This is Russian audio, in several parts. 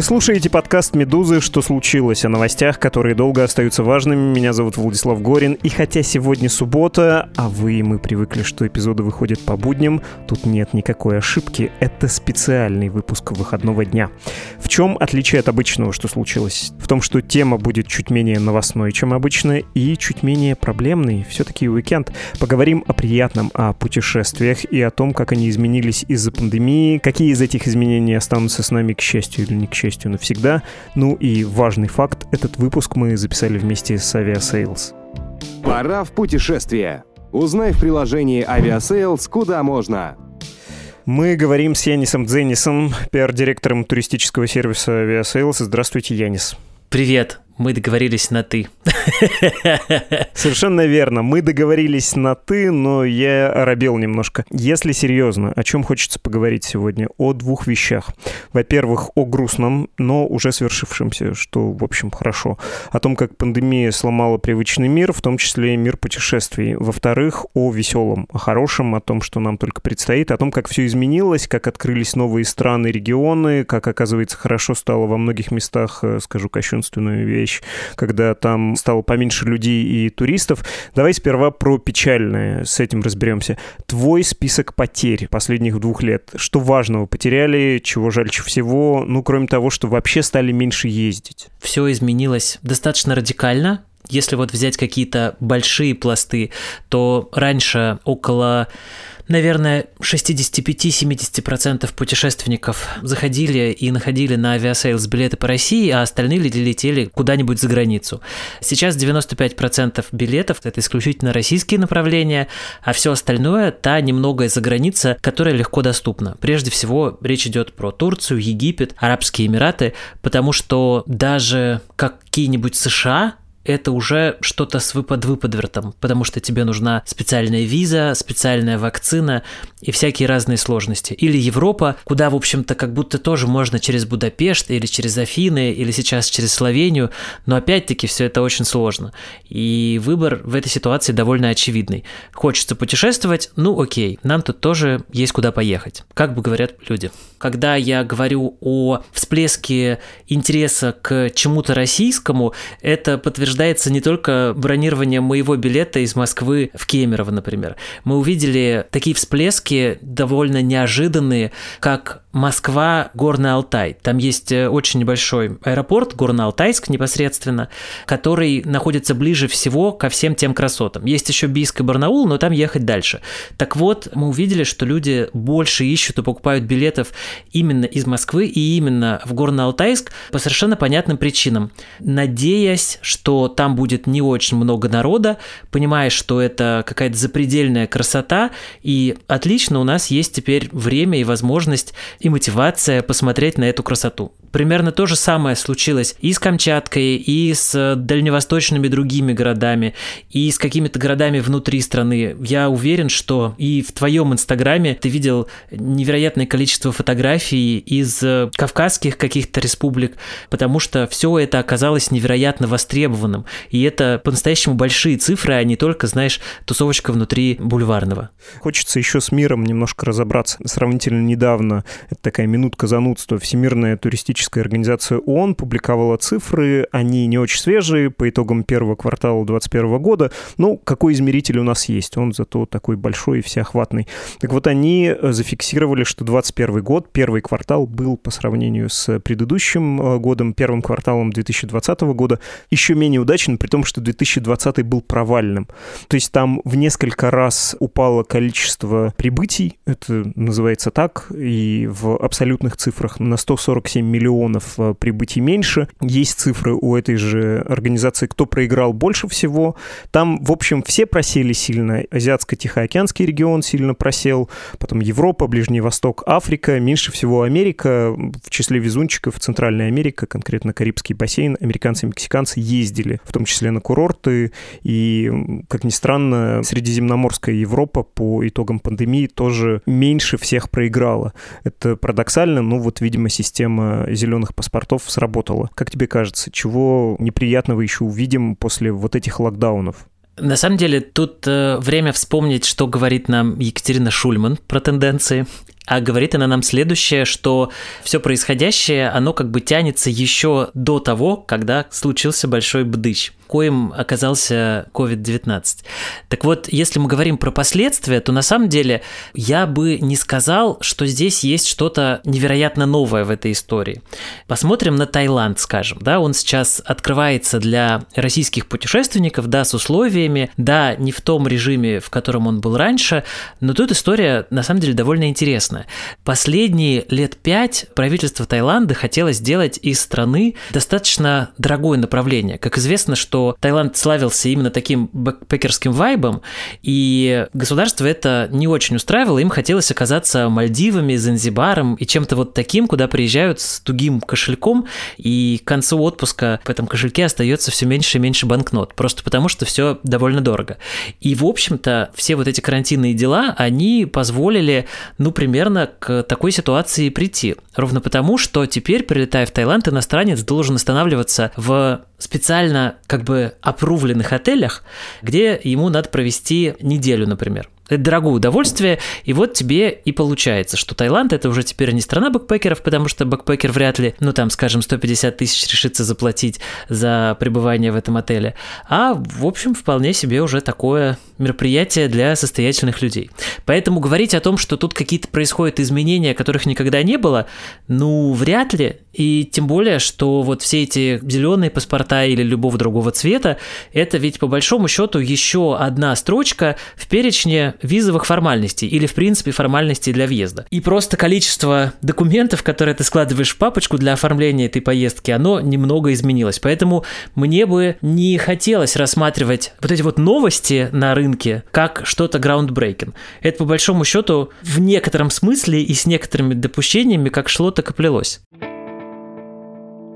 Вы слушаете подкаст «Медузы. Что случилось?» о новостях, которые долго остаются важными. Меня зовут Владислав Горин. И хотя сегодня суббота, а вы и мы привыкли, что эпизоды выходят по будням, тут нет никакой ошибки. Это специальный выпуск выходного дня. В чем отличие от обычного, что случилось? В том, что тема будет чуть менее новостной, чем обычно, и чуть менее проблемной. Все-таки уикенд. Поговорим о приятном, о путешествиях и о том, как они изменились из-за пандемии, какие из этих изменений останутся с нами, к счастью или не к счастью, навсегда. Ну и важный факт, этот выпуск мы записали вместе с Aviasales. Пора в путешествие. Узнай в приложении Aviasales, куда можно. Мы говорим с Янисом Дзенисом, пиар-директором туристического сервиса Aviasales. Здравствуйте, Янис. Привет. Мы договорились на «ты». Совершенно верно. Мы договорились на «ты», но я оробел немножко. Если серьезно, о чем хочется поговорить сегодня? О двух вещах. Во-первых, о грустном, но уже свершившемся, что, в общем, хорошо. О том, как пандемия сломала привычный мир, в том числе и мир путешествий. Во-вторых, о веселом, о хорошем, о том, что нам только предстоит, о том, как все изменилось, как открылись новые страны, регионы, как, оказывается, хорошо стало во многих местах, э, скажу кощунственную вещь, вещь, когда там стало поменьше людей и туристов. Давай сперва про печальное, с этим разберемся. Твой список потерь последних двух лет. Что важного потеряли, чего жальче всего, ну, кроме того, что вообще стали меньше ездить? Все изменилось достаточно радикально. Если вот взять какие-то большие пласты, то раньше около наверное, 65-70% путешественников заходили и находили на Aviasales билеты по России, а остальные летели куда-нибудь за границу. Сейчас 95% билетов – это исключительно российские направления, а все остальное – та немногое за граница, которая легко доступна. Прежде всего, речь идет про Турцию, Египет, Арабские Эмираты, потому что даже какие-нибудь США это уже что-то с выпад-выпадвертом, потому что тебе нужна специальная виза, специальная вакцина и всякие разные сложности. Или Европа, куда, в общем-то, как будто тоже можно через Будапешт или через Афины, или сейчас через Словению, но опять-таки все это очень сложно. И выбор в этой ситуации довольно очевидный. Хочется путешествовать, ну окей, нам тут тоже есть куда поехать, как бы говорят люди. Когда я говорю о всплеске интереса к чему-то российскому, это подтверждается не только бронированием моего билета из Москвы в Кемерово, например. Мы увидели такие всплески довольно неожиданные, как Москва, Горный Алтай. Там есть э, очень небольшой аэропорт, Горно-Алтайск непосредственно, который находится ближе всего ко всем тем красотам. Есть еще Бийск и Барнаул, но там ехать дальше. Так вот, мы увидели, что люди больше ищут и покупают билетов именно из Москвы и именно в Горно-Алтайск по совершенно понятным причинам. Надеясь, что там будет не очень много народа, понимая, что это какая-то запредельная красота, и отлично у нас есть теперь время и возможность и мотивация посмотреть на эту красоту. Примерно то же самое случилось и с Камчаткой, и с дальневосточными другими городами, и с какими-то городами внутри страны. Я уверен, что и в твоем инстаграме ты видел невероятное количество фотографий из кавказских каких-то республик, потому что все это оказалось невероятно востребованным. И это по-настоящему большие цифры, а не только, знаешь, тусовочка внутри бульварного. Хочется еще с миром немножко разобраться. Сравнительно недавно, это такая минутка занудства, Всемирная туристическая туристическая организация ООН публиковала цифры, они не очень свежие, по итогам первого квартала 2021 года. Ну, какой измеритель у нас есть? Он зато такой большой и всеохватный. Так вот, они э, зафиксировали, что 2021 год, первый квартал был по сравнению с предыдущим э, годом, первым кварталом 2020 года, еще менее удачен, при том, что 2020 был провальным. То есть там в несколько раз упало количество прибытий, это называется так, и в абсолютных цифрах на 147 миллионов миллионов э, прибытий меньше. Есть цифры у этой же организации, кто проиграл больше всего. Там, в общем, все просели сильно. Азиатско-Тихоокеанский регион сильно просел, потом Европа, Ближний Восток, Африка, меньше всего Америка. В числе везунчиков Центральная Америка, конкретно Карибский бассейн, американцы и мексиканцы ездили, в том числе на курорты. И, как ни странно, Средиземноморская Европа по итогам пандемии тоже меньше всех проиграла. Это парадоксально, но вот, видимо, система зеленых паспортов сработала. Как тебе кажется, чего неприятного еще увидим после вот этих локдаунов? На самом деле, тут э, время вспомнить, что говорит нам Екатерина Шульман про тенденции. А говорит она нам следующее, что все происходящее, оно как бы тянется еще до того, когда случился большой бдыч коим оказался COVID-19. Так вот, если мы говорим про последствия, то на самом деле я бы не сказал, что здесь есть что-то невероятно новое в этой истории. Посмотрим на Таиланд, скажем, да, он сейчас открывается для российских путешественников, да, с условиями, да, не в том режиме, в котором он был раньше, но тут история на самом деле довольно интересная. Последние лет пять правительство Таиланда хотело сделать из страны достаточно дорогое направление. Как известно, что Таиланд славился именно таким бэкпекерским вайбом, и государство это не очень устраивало, им хотелось оказаться Мальдивами, Занзибаром и чем-то вот таким, куда приезжают с тугим кошельком, и к концу отпуска в этом кошельке остается все меньше и меньше банкнот, просто потому что все довольно дорого. И, в общем-то, все вот эти карантинные дела, они позволили, ну, примерно примерно к такой ситуации прийти. Ровно потому, что теперь, прилетая в Таиланд, иностранец должен останавливаться в специально как бы апрувленных отелях, где ему надо провести неделю, например. Это дорогое удовольствие, и вот тебе и получается, что Таиланд это уже теперь не страна бэкпекеров, потому что бэкпекер вряд ли, ну там, скажем, 150 тысяч решится заплатить за пребывание в этом отеле, а, в общем, вполне себе уже такое мероприятие для состоятельных людей. Поэтому говорить о том, что тут какие-то происходят изменения, которых никогда не было, ну, вряд ли, и тем более, что вот все эти зеленые паспорта или любого другого цвета, это ведь по большому счету еще одна строчка в перечне визовых формальностей или, в принципе, формальностей для въезда. И просто количество документов, которые ты складываешь в папочку для оформления этой поездки, оно немного изменилось. Поэтому мне бы не хотелось рассматривать вот эти вот новости на рынке как что-то groundbreaking. Это, по большому счету, в некотором смысле и с некоторыми допущениями как шло, так и плелось.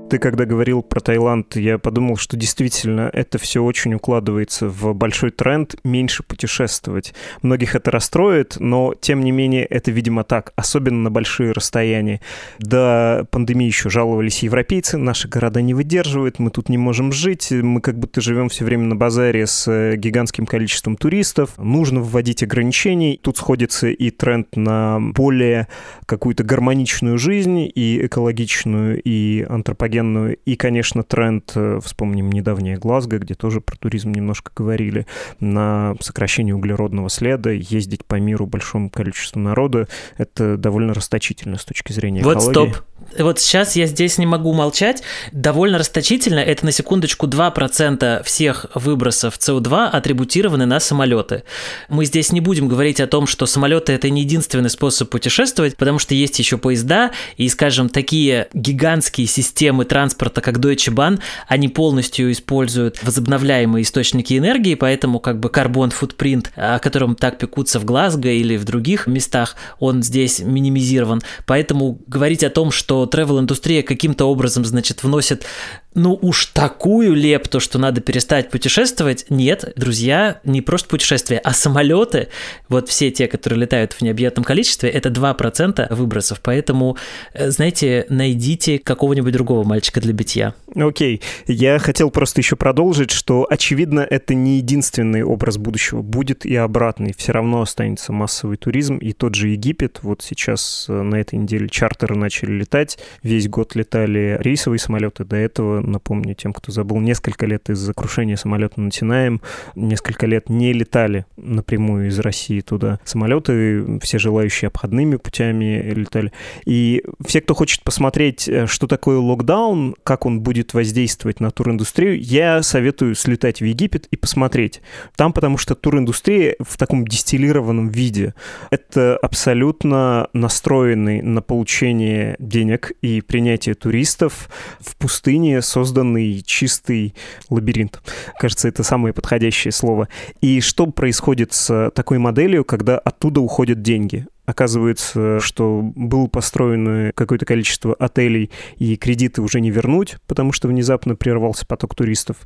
Ты когда говорил про Таиланд, я подумал, что действительно это все очень укладывается в большой тренд меньше путешествовать. Многих это расстроит, но тем не менее это, видимо, так, особенно на большие расстояния. До пандемии еще жаловались европейцы, наши города не выдерживают, мы тут не можем жить, мы как будто живем все время на базаре с э, гигантским количеством туристов, нужно вводить ограничений. Тут сходится и тренд на более какую-то гармоничную жизнь, и экологичную, и антропогенную антропогенную, и, конечно, тренд, э, вспомним недавнее Глазго, где тоже про туризм немножко говорили, на сокращение углеродного следа, ездить по миру большому количеству народа, это довольно расточительно с точки зрения вот экологии. Вот стоп, вот сейчас я здесь не могу молчать. Довольно расточительно, это на секундочку 2% всех выбросов СО2 атрибутированы на самолеты. Мы здесь не будем говорить о том, что самолеты это не единственный способ путешествовать, потому что есть еще поезда, и, скажем, такие гигантские системы транспорта, как Deutsche Bahn, они полностью используют возобновляемые источники энергии, поэтому как бы карбон футпринт, о котором так пекутся в Глазго или в других местах, он здесь минимизирован. Поэтому говорить о том, что travel-индустрия каким-то образом, значит, вносит ну уж такую лепту, что надо перестать путешествовать. Нет, друзья, не просто путешествия, а самолеты, вот все те, которые летают в необъятном количестве, это 2% выбросов. Поэтому, э, знаете, найдите какого-нибудь другого мальчика для битья. Окей, я хотел просто еще продолжить, что, очевидно, это не единственный образ будущего. Будет и обратный. Все равно останется массовый туризм. И тот же Египет, вот сейчас э, на этой неделе чартеры начали летать. Весь год летали рейсовые самолеты. До этого напомню тем, кто забыл, несколько лет из-за крушения самолета над Синаем, несколько лет не летали напрямую из России туда самолеты, все желающие обходными путями летали. И все, кто хочет посмотреть, э, что такое локдаун, как он будет будет воздействовать на туриндустрию, я советую слетать в Египет и посмотреть. Там, потому что туриндустрия в таком дистиллированном виде. Это абсолютно настроенный на получение денег и принятие туристов в пустыне созданный чистый лабиринт. Кажется, это самое подходящее слово. И что происходит с такой моделью, когда оттуда уходят деньги? Оказывается, что было построено какое-то количество отелей, и кредиты уже не вернуть, потому что внезапно прервался поток туристов.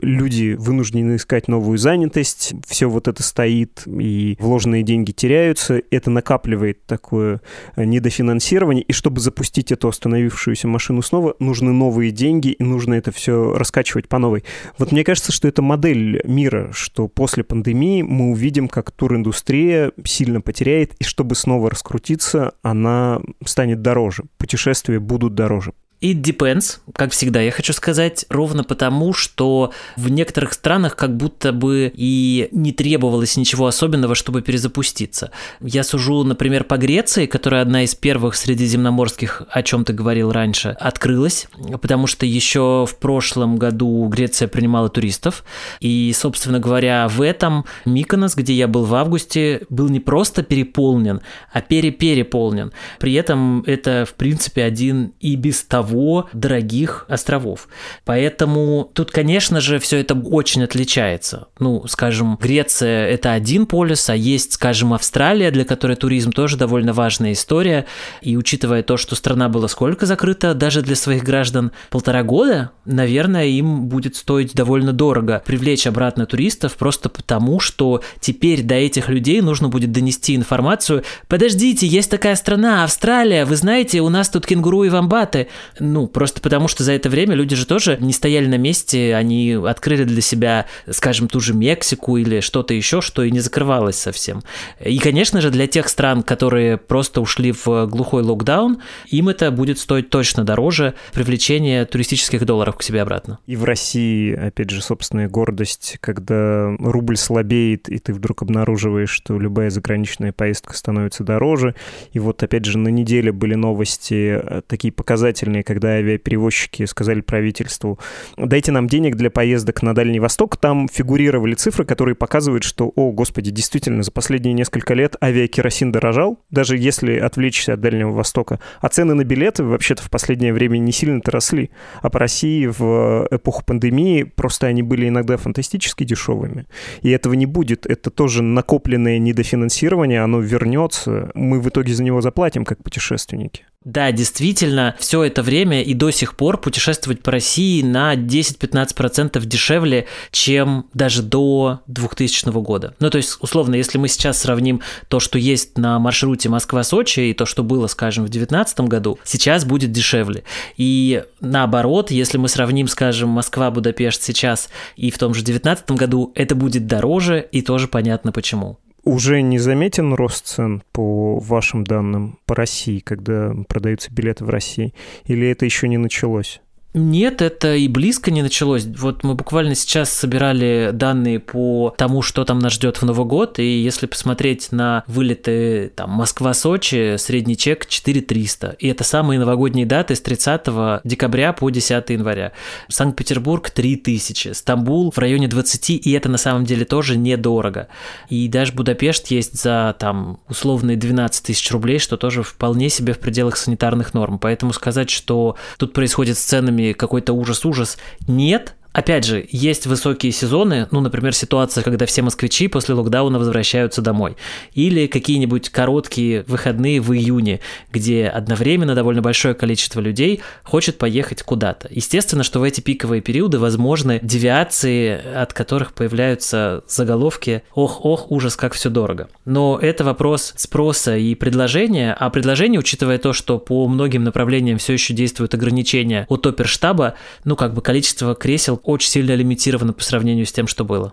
Люди вынуждены искать новую занятость, все вот это стоит, и вложенные деньги теряются. Это накапливает такое недофинансирование, и чтобы запустить эту остановившуюся машину снова, нужны новые деньги, и нужно это все раскачивать по новой. Вот мне кажется, что это модель мира, что после пандемии мы увидим, как туриндустрия сильно потеряет, и чтобы снова снова раскрутиться, она станет дороже. Путешествия будут дороже. It depends, как всегда, я хочу сказать, ровно потому, что в некоторых странах как будто бы и не требовалось ничего особенного, чтобы перезапуститься. Я сужу, например, по Греции, которая одна из первых средиземноморских, о чем ты говорил раньше, открылась, потому что еще в прошлом году Греция принимала туристов, и, собственно говоря, в этом Миконос, где я был в августе, был не просто переполнен, а перепереполнен. При этом это, в принципе, один и без того того дорогих островов. Поэтому тут, конечно же, все это очень отличается. Ну, скажем, Греция – это один полюс, а есть, скажем, Австралия, для которой туризм тоже довольно важная история. И учитывая то, что страна была сколько закрыта даже для своих граждан, полтора года, наверное, им будет стоить довольно дорого привлечь обратно туристов просто потому, что теперь до этих людей нужно будет донести информацию. Подождите, есть такая страна, Австралия, вы знаете, у нас тут кенгуру и вамбаты. Ну, просто потому что за это время люди же тоже не стояли на месте, они открыли для себя, скажем, ту же Мексику или что-то еще, что и не закрывалось совсем. И, конечно же, для тех стран, которые просто ушли в глухой локдаун, им это будет стоить точно дороже привлечения туристических долларов к себе обратно. И в России, опять же, собственная гордость, когда рубль слабеет, и ты вдруг обнаруживаешь, что любая заграничная поездка становится дороже. И вот, опять же, на неделе были новости э, такие показательные, когда авиаперевозчики сказали правительству, дайте нам денег для поездок на Дальний Восток, там фигурировали цифры, которые показывают, что, о, господи, действительно, за последние несколько лет авиакеросин дорожал, даже если отвлечься от Дальнего Востока. А цены на билеты вообще-то в последнее время не сильно-то росли. А по России в эпоху пандемии просто они были иногда фантастически дешевыми. И этого не будет. Это тоже накопленное недофинансирование, оно вернется. Мы в итоге за него заплатим, как путешественники. Да, действительно, все это время и до сих пор путешествовать по России на 10-15% дешевле, чем даже до 2000 года. Ну, то есть, условно, если мы сейчас сравним то, что есть на маршруте Москва-Сочи и то, что было, скажем, в 2019 году, сейчас будет дешевле. И наоборот, если мы сравним, скажем, Москва-Будапешт сейчас и в том же 2019 году, это будет дороже и тоже понятно почему. Уже не заметен рост цен по вашим данным по России, когда продаются билеты в России? Или это еще не началось? Нет, это и близко не началось. Вот мы буквально сейчас собирали данные по тому, что там нас ждет в Новый год, и если посмотреть на вылеты там Москва-Сочи, средний чек 4300. И это самые новогодние даты с 30 декабря по 10 января. Санкт-Петербург 3000, Стамбул в районе 20, и это на самом деле тоже недорого. И даже Будапешт есть за там условные 12 тысяч рублей, что тоже вполне себе в пределах санитарных норм. Поэтому сказать, что тут происходит с ценами какой-то ужас-ужас. Нет, Опять же, есть высокие сезоны, ну, например, ситуация, когда все москвичи после локдауна возвращаются домой. Или какие-нибудь короткие выходные в июне, где одновременно довольно большое количество людей хочет поехать куда-то. Естественно, что в эти пиковые периоды возможны девиации, от которых появляются заголовки «Ох-ох, ужас, как все дорого». Но это вопрос спроса и предложения, а предложение, учитывая то, что по многим направлениям все еще действуют ограничения от оперштаба, ну, как бы количество кресел очень сильно лимитировано по сравнению с тем, что было.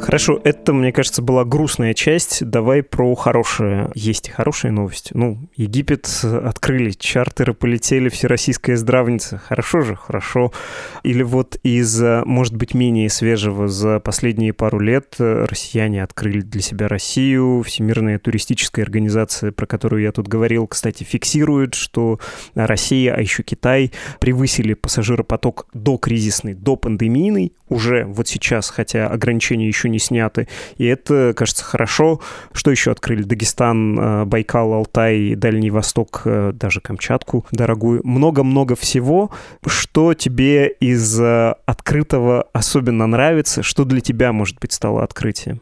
Хорошо, это, мне кажется, была грустная часть. Давай про хорошее. Есть и хорошие новости. Ну, Египет открыли, чартеры полетели, всероссийская здравница. Хорошо же, хорошо. Или вот из, может быть, менее свежего за последние пару лет россияне открыли для себя Россию. Всемирная туристическая организация, про которую я тут говорил, кстати, фиксирует, что Россия, а еще Китай превысили пассажиропоток до кризисный, до пандемийный уже вот сейчас, хотя ограничения еще не сняты. И это, кажется, хорошо. Что еще открыли? Дагестан, э, Байкал, Алтай, Дальний Восток, э, даже Камчатку дорогую. Много-много всего. Что тебе из э, открытого особенно нравится? Что для тебя, может быть, стало открытием?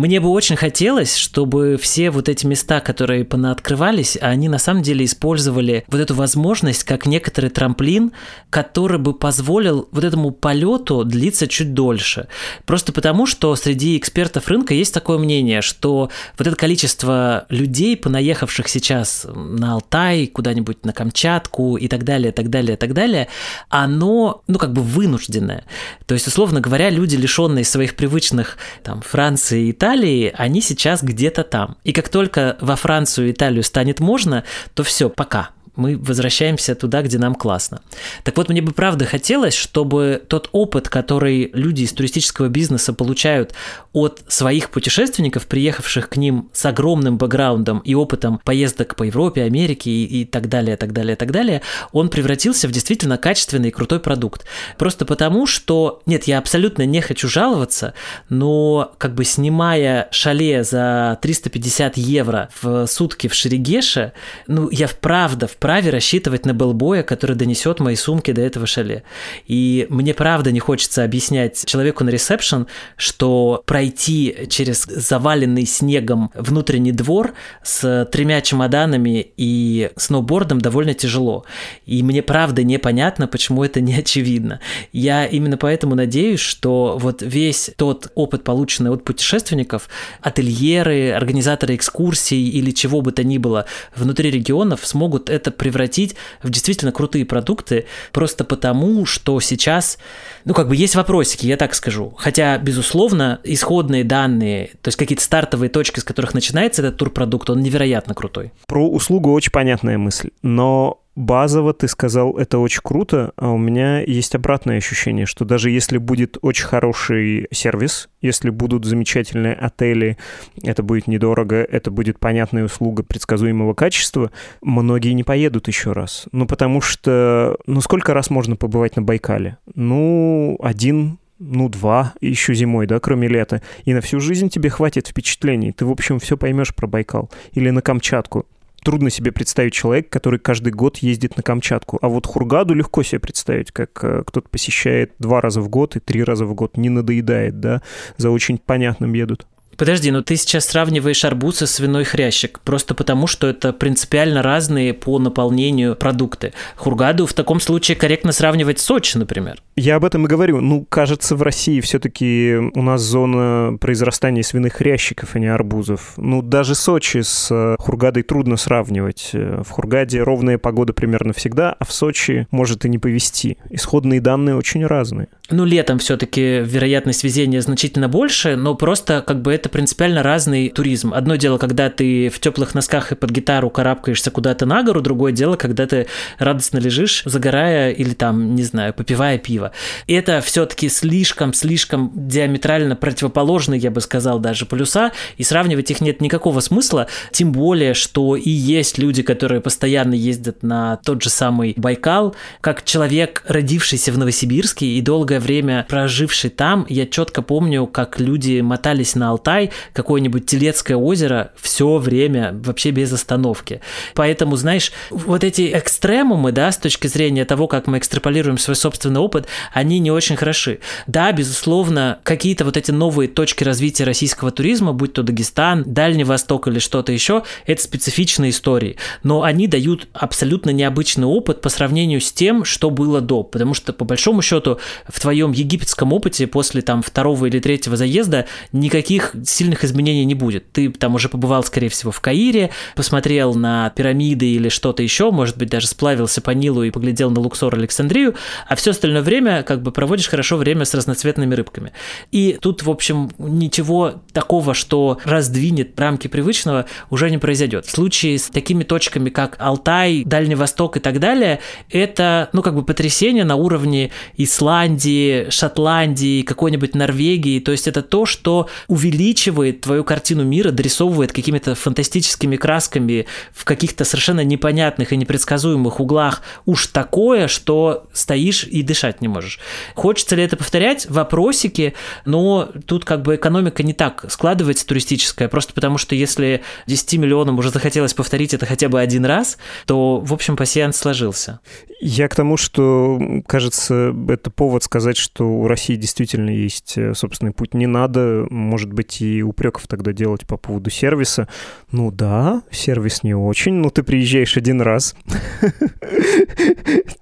Мне бы очень хотелось, чтобы все вот эти места, которые понаоткрывались, они на самом деле использовали вот эту возможность как некоторый трамплин, который бы позволил вот этому полету длиться чуть дольше. Просто потому, что среди экспертов рынка есть такое мнение, что вот это количество людей, понаехавших сейчас на Алтай, куда-нибудь на Камчатку и так далее, так далее, так далее, оно, ну, как бы вынужденное. То есть, условно говоря, люди, лишенные своих привычных там Франции и Италии, они сейчас где-то там. И как только во Францию и Италию станет можно, то все, пока мы возвращаемся туда, где нам классно. Так вот, мне бы правда хотелось, чтобы тот опыт, который люди из туристического бизнеса получают от своих путешественников, приехавших к ним с огромным бэкграундом и опытом поездок по Европе, Америке и, и так далее, так далее, так далее, он превратился в действительно качественный и крутой продукт. Просто потому, что, нет, я абсолютно не хочу жаловаться, но как бы снимая шале за 350 евро в сутки в Шерегеше, ну, я вправду, вправду вправе рассчитывать на белбоя, который донесет мои сумки до этого шале. И мне правда не хочется объяснять человеку на ресепшн, что пройти через заваленный снегом внутренний двор с тремя чемоданами и сноубордом довольно тяжело. И мне правда непонятно, почему это не очевидно. Я именно поэтому надеюсь, что вот весь тот опыт, полученный от путешественников, ательеры, организаторы экскурсий или чего бы то ни было внутри регионов смогут это превратить в действительно крутые продукты просто потому, что сейчас, ну, как бы есть вопросики, я так скажу. Хотя, безусловно, исходные данные, то есть какие-то стартовые точки, с которых начинается этот турпродукт, он невероятно крутой. Про услугу очень понятная мысль, но базово ты сказал, это очень круто, а у меня есть обратное ощущение, что даже если будет очень хороший сервис, если будут замечательные отели, это будет недорого, это будет понятная услуга предсказуемого качества, многие не поедут еще раз. Ну, потому что, ну, сколько раз можно побывать на Байкале? Ну, один ну, два, еще зимой, да, кроме лета. И на всю жизнь тебе хватит впечатлений. Ты, в общем, все поймешь про Байкал. Или на Камчатку трудно себе представить человека, который каждый год ездит на Камчатку. А вот Хургаду легко себе представить, как э, кто-то посещает два раза в год и три раза в год, не надоедает, да, за очень понятным едут. Подожди, но ты сейчас сравниваешь арбуз и свиной хрящик, просто потому, что это принципиально разные по наполнению продукты. Хургаду в таком случае корректно сравнивать с Сочи, например. Я об этом и говорю. Ну, кажется, в России все-таки у нас зона произрастания свиных хрящиков, а не арбузов. Ну, даже Сочи с э, Хургадой трудно сравнивать. Э, в Хургаде ровная погода примерно всегда, а в Сочи может и не повезти. Исходные данные очень разные. Ну, летом все-таки вероятность везения значительно больше, но просто как бы это принципиально разный туризм. Одно дело, когда ты в теплых носках и под гитару карабкаешься куда-то на гору, другое дело, когда ты радостно лежишь, загорая или там, не знаю, попивая пиво. И это все-таки слишком-слишком диаметрально противоположные, я бы сказал, даже полюса, и сравнивать их нет никакого смысла, тем более, что и есть люди, которые постоянно ездят на тот же самый Байкал. Как человек, родившийся в Новосибирске и долгое время проживший там, я четко помню, как люди мотались на Алтай, Алтай, какое-нибудь Телецкое озеро все время вообще без остановки. Поэтому, знаешь, вот эти экстремумы, да, с точки зрения того, как мы экстраполируем свой собственный опыт, они не очень хороши. Да, безусловно, какие-то вот эти новые точки развития российского туризма, будь то Дагестан, Дальний Восток или что-то еще, это специфичные истории. Но они дают абсолютно необычный опыт по сравнению с тем, что было до. Потому что, по большому счету, в твоем египетском опыте после там второго или третьего заезда никаких сильных изменений не будет. Ты там уже побывал, скорее всего, в Каире, посмотрел на пирамиды или что-то еще, может быть, даже сплавился по Нилу и поглядел на Луксор Александрию, а все остальное время как бы проводишь хорошо время с разноцветными рыбками. И тут, в общем, ничего такого, что раздвинет рамки привычного, уже не произойдет. В случае с такими точками, как Алтай, Дальний Восток и так далее, это, ну, как бы потрясение на уровне Исландии, Шотландии, какой-нибудь Норвегии. То есть это то, что увеличивает твою картину мира, дорисовывает какими-то фантастическими красками в каких-то совершенно непонятных и непредсказуемых углах уж такое, что стоишь и дышать не можешь. Хочется ли это повторять? Вопросики, но тут как бы экономика не так складывается туристическая, просто потому что если 10 миллионам уже захотелось повторить это хотя бы один раз, то, в общем, пассианс сложился. Я к тому, что, кажется, это повод сказать, что у России действительно есть э, собственный путь. Не надо, может быть, и упреков тогда делать по поводу сервиса. Ну да, сервис не очень, но ты приезжаешь один раз.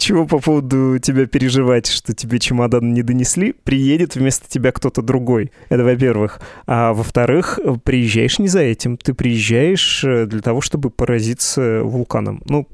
Чего по поводу тебя переживать, что тебе чемодан не донесли? Приедет вместо тебя кто-то другой. Это во-первых. А во-вторых, приезжаешь не за этим. Ты приезжаешь э, для того, чтобы поразиться вулканом. Ну,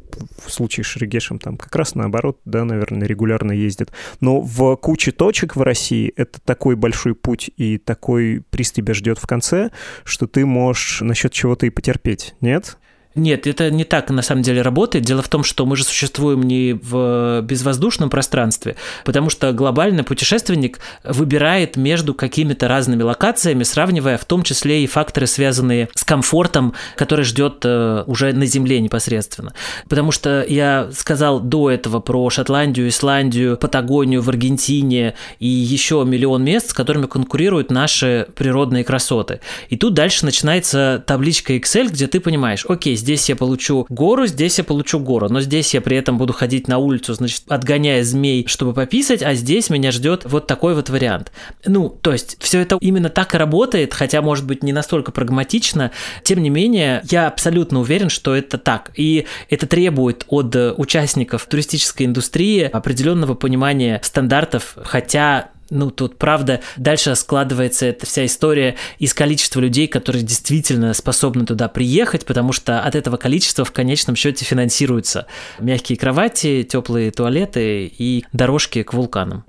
в случае с Шерегешем там как раз наоборот, да, наверное, регулярно ездит. Но в куче точек в России это такой большой путь и такой приз тебя ждет в конце, что ты можешь насчет чего-то и потерпеть, нет? Нет, это не так на самом деле работает. Дело в том, что мы же существуем не в безвоздушном пространстве, потому что глобальный путешественник выбирает между какими-то разными локациями, сравнивая в том числе и факторы, связанные с комфортом, который ждет э, уже на Земле непосредственно. Потому что я сказал до этого про Шотландию, Исландию, Патагонию в Аргентине и еще миллион мест, с которыми конкурируют наши природные красоты. И тут дальше начинается табличка Excel, где ты понимаешь, окей, здесь я получу гору, здесь я получу гору, но здесь я при этом буду ходить на улицу, значит, отгоняя змей, чтобы пописать, а здесь меня ждет вот такой вот вариант. Ну, то есть все это именно так и работает, хотя, может быть, не настолько прагматично, тем не менее, я абсолютно уверен, что это так. И это требует от участников туристической индустрии определенного понимания стандартов, хотя ну, тут, правда, дальше складывается эта вся история из количества людей, которые действительно способны туда приехать, потому что от этого количества в конечном счете финансируются мягкие кровати, теплые туалеты и дорожки к вулканам.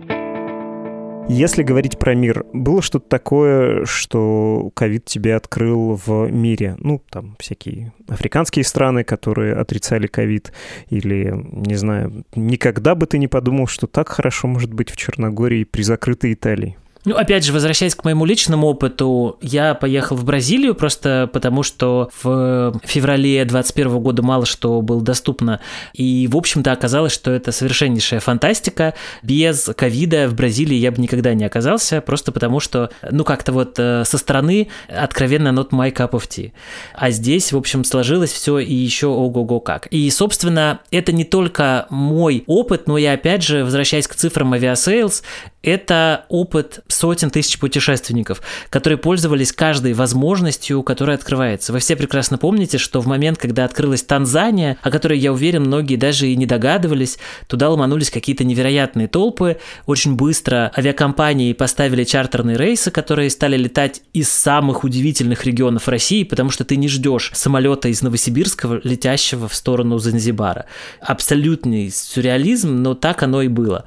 Если говорить про мир, было что-то такое, что ковид тебе открыл в мире? Ну, там всякие африканские страны, которые отрицали ковид, или, не знаю, никогда бы ты не подумал, что так хорошо может быть в Черногории при закрытой Италии? Ну, опять же, возвращаясь к моему личному опыту, я поехал в Бразилию просто потому, что в феврале 2021 года мало что было доступно. И, в общем-то, оказалось, что это совершеннейшая фантастика. Без ковида в Бразилии я бы никогда не оказался, просто потому что, ну, как-то вот э, со стороны откровенно not my cup of tea. А здесь, в общем, сложилось все и еще ого-го как. И, собственно, это не только мой опыт, но я, опять же, возвращаясь к цифрам Aviasales, это опыт сотен тысяч путешественников, которые пользовались каждой возможностью, которая открывается. Вы все прекрасно помните, что в момент, когда открылась Танзания, о которой, я уверен, многие даже и не догадывались, туда ломанулись какие-то невероятные толпы. Очень быстро авиакомпании поставили чартерные рейсы, которые стали летать из самых удивительных регионов России, потому что ты не ждешь самолета из Новосибирска, летящего в сторону Занзибара. Абсолютный сюрреализм, но так оно и было.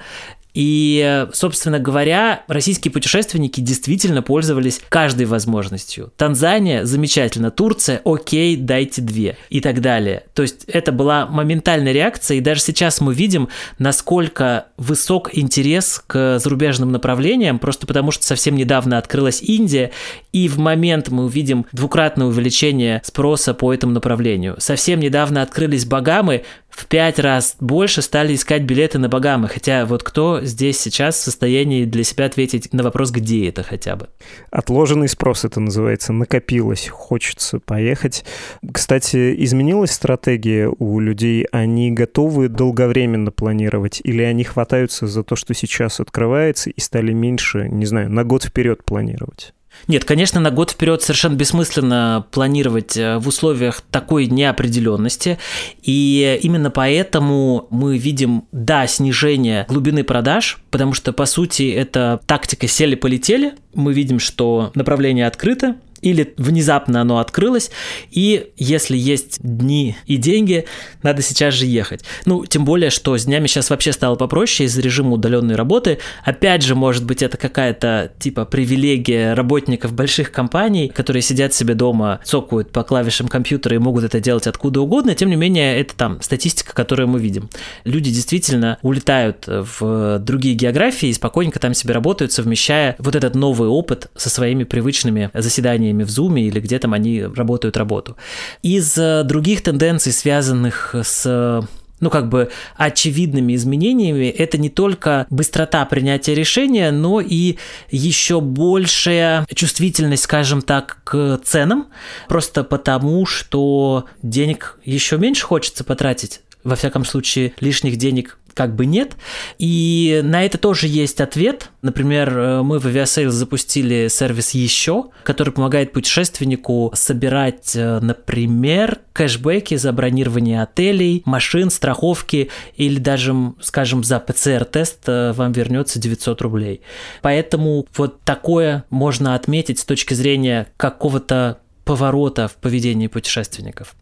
И, собственно говоря, российские путешественники действительно пользовались каждой возможностью. Танзания замечательно, Турция окей, дайте две и так далее. То есть это была моментальная реакция, и даже сейчас мы видим, насколько высок интерес к зарубежным направлениям, просто потому что совсем недавно открылась Индия, и в момент мы увидим двукратное увеличение спроса по этому направлению. Совсем недавно открылись Багамы, в пять раз больше стали искать билеты на Багамы, хотя вот кто здесь сейчас в состоянии для себя ответить на вопрос, где это хотя бы? Отложенный спрос это называется, накопилось, хочется поехать. Кстати, изменилась стратегия у людей? Они готовы долговременно планировать или они хватаются за то, что сейчас открывается и стали меньше, не знаю, на год вперед планировать? Нет, конечно, на год вперед совершенно бессмысленно планировать э, в условиях такой неопределенности. И именно поэтому мы видим, да, снижение глубины продаж, потому что, по сути, это тактика сели-полетели. Мы видим, что направление открыто, или внезапно оно открылось, и если есть дни и деньги, надо сейчас же ехать. Ну, тем более, что с днями сейчас вообще стало попроще из режима удаленной работы. Опять же, может быть, это какая-то типа привилегия работников больших компаний, которые сидят себе дома, цокают по клавишам компьютера и могут это делать откуда угодно. Тем не менее, это там статистика, которую мы видим. Люди действительно улетают в другие географии и спокойненько там себе работают, совмещая вот этот новый опыт со своими привычными заседаниями в Zoom или где там они работают работу. Из э, других тенденций, связанных с ну, как бы очевидными изменениями, это не только быстрота принятия решения, но и еще большая чувствительность, скажем так, к ценам, просто потому, что денег еще меньше хочется потратить во всяком случае, лишних денег как бы нет. И на это тоже есть ответ. Например, э, мы в Aviasales запустили сервис еще, который помогает путешественнику собирать, э, например, кэшбэки за бронирование отелей, машин, страховки или даже, скажем, за ПЦР-тест э, вам вернется 900 рублей. Поэтому вот такое можно отметить с точки зрения какого-то поворота в поведении путешественников.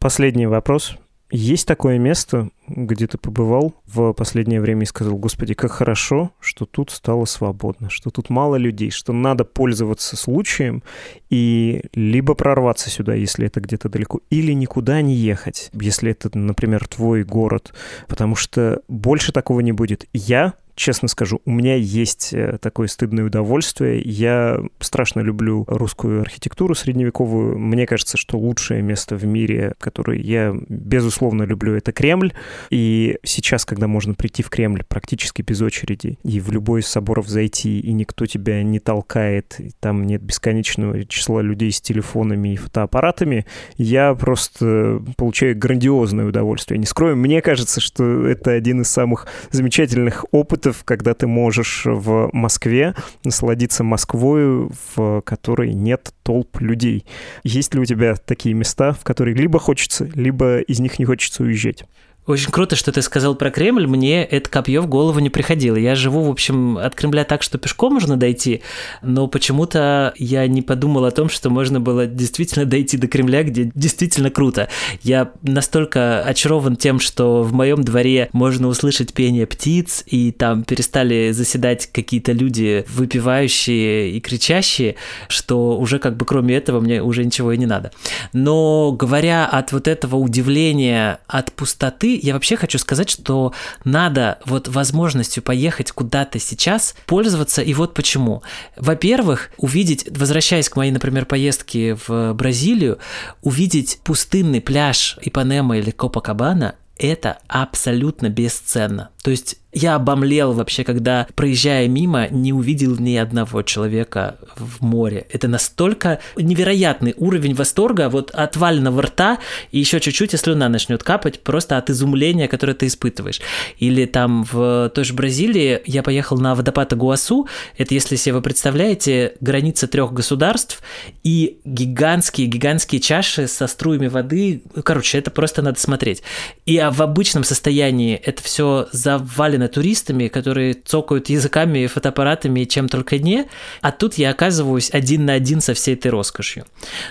Последний вопрос. Есть такое место, где ты побывал в последнее время и сказал, господи, как хорошо, что тут стало свободно, что тут мало людей, что надо пользоваться случаем и либо прорваться сюда, если это где-то далеко, или никуда не ехать, если это, например, твой город, потому что больше такого не будет. Я честно скажу, у меня есть э, такое стыдное удовольствие. Я страшно люблю русскую архитектуру средневековую. Мне кажется, что лучшее место в мире, которое я, безусловно, люблю, это Кремль. И сейчас, когда можно прийти в Кремль практически без очереди и в любой из соборов зайти, и никто тебя не толкает, и там нет бесконечного числа людей с телефонами и фотоаппаратами, я просто получаю грандиозное удовольствие. Не скрою, мне кажется, что это один из самых замечательных опытов моментов, когда ты можешь в Москве насладиться Москвой, в которой нет толп людей. Есть ли у тебя такие места, в которые либо хочется, либо из них не хочется уезжать? Очень круто, что ты сказал про Кремль. Мне это копье в голову не приходило. Я живу, в общем, от Кремля так, что пешком можно дойти, но почему-то я не подумал о том, что можно было действительно дойти до Кремля, где действительно круто. Я настолько очарован тем, что в моем дворе можно услышать пение птиц, и там перестали заседать какие-то люди, выпивающие и кричащие, что уже как бы кроме этого мне уже ничего и не надо. Но говоря от вот этого удивления, от пустоты, я вообще хочу сказать, что надо вот возможностью поехать куда-то сейчас пользоваться, и вот почему. Во-первых, увидеть, возвращаясь к моей, например, поездке в Бразилию, увидеть пустынный пляж Ипанема или Копакабана, это абсолютно бесценно. То есть я обомлел вообще, когда, проезжая мимо, не увидел ни одного человека в море. Это настолько невероятный уровень восторга, вот от вального рта, и еще чуть-чуть, и слюна начнет капать, просто от изумления, которое ты испытываешь. Или там в той же Бразилии я поехал на водопад Агуасу, это, если себе вы представляете, граница трех государств, и гигантские-гигантские чаши со струями воды, короче, это просто надо смотреть. И в обычном состоянии это все завалено завалена туристами, которые цокают языками, фотоаппаратами и чем только не, а тут я оказываюсь один на один со всей этой роскошью.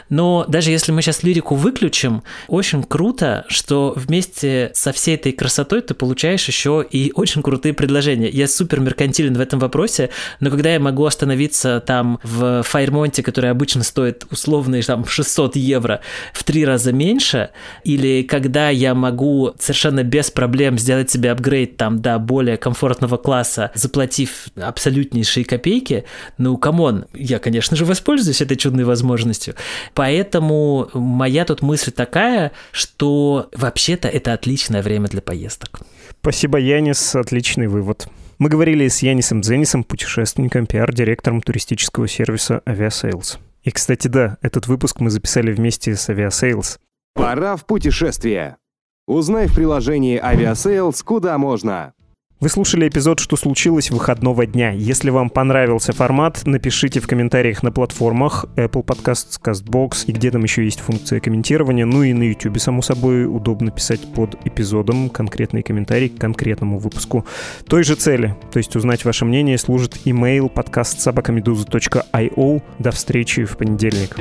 Но даже если мы сейчас лирику выключим, очень круто, что вместе со всей этой красотой ты получаешь еще и очень крутые предложения. Я супер меркантилен в этом вопросе, но когда я могу остановиться там в Файрмонте, который обычно стоит условные там 600 евро в три раза меньше, или когда я могу совершенно без проблем сделать себе апгрейд там до более комфортного класса, заплатив абсолютнейшие копейки, ну, come on, я, конечно же, воспользуюсь этой чудной возможностью. Поэтому моя тут мысль такая, что вообще-то это отличное время для поездок. Спасибо, Янис, отличный вывод. Мы говорили с Янисом Дзенисом, путешественником, пиар-директором туристического сервиса Aviasales. И, кстати, да, этот выпуск мы записали вместе с Aviasales. Пора в путешествие. Узнай в приложении Aviasales, куда можно. Вы слушали эпизод «Что случилось» выходного дня. Если вам понравился формат, напишите в комментариях на платформах Apple Podcasts, CastBox и где там еще есть функция комментирования. Ну и на YouTube, само собой, удобно писать под эпизодом конкретный комментарий к конкретному выпуску той же цели. То есть узнать ваше мнение служит email подкаст собакамедуза.io. До встречи в понедельник.